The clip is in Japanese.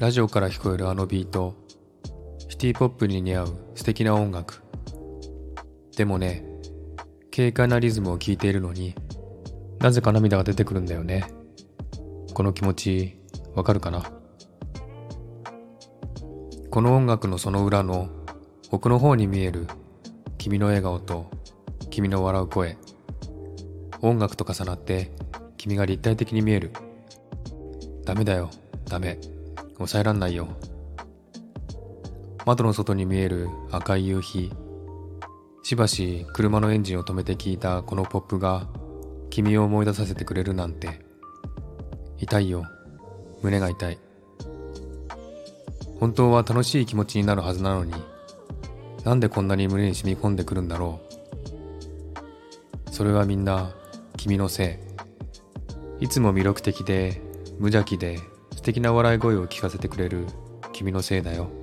ラジオから聞こえるあのビート。シティポップに似合う素敵な音楽。でもね軽快なリズムを聴いているのになぜか涙が出てくるんだよね。この気持ちわかるかな？この音楽のその裏の奥の方に見える君の笑顔と君の笑う声。音楽と重なって君が立体的に見える。ダメだよ。ダメ。抑えらんないよ。窓の外に見える赤い夕日。しばし車のエンジンを止めて聞いたこのポップが君を思い出させてくれるなんて。痛いよ。胸が痛い。本当は楽しい気持ちになるはずなのになんでこんなに胸に染み込んでくるんだろう。それはみんな君のせい。いつも魅力的で無邪気で素敵な笑い声を聞かせてくれる君のせいだよ。